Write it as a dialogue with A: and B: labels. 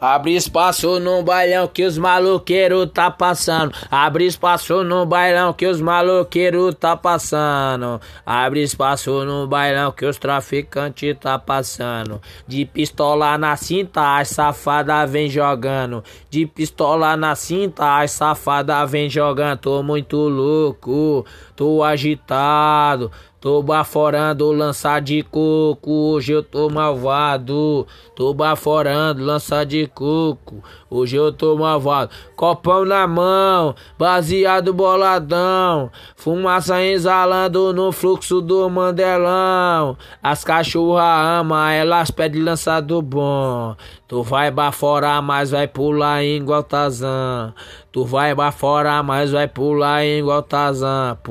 A: Abre espaço no bailão que os maloqueiros tá passando. Abre espaço no bailão que os maloqueiros tá passando. Abre espaço no bailão que os traficantes tá passando. De pistola na cinta, as safada vem jogando. De pistola na cinta, as safada vem jogando. Tô muito louco, tô agitado. Tô baforando lança de coco, hoje eu tô malvado. Tô baforando lança de coco, hoje eu tô malvado. Copão na mão, baseado boladão. Fumaça exalando no fluxo do mandelão. As cachorras ama, elas pedem lançado bom. Tu vai baforar, mas vai pular igual Tazan. Tu vai baforar, mas vai pular igual Tazan.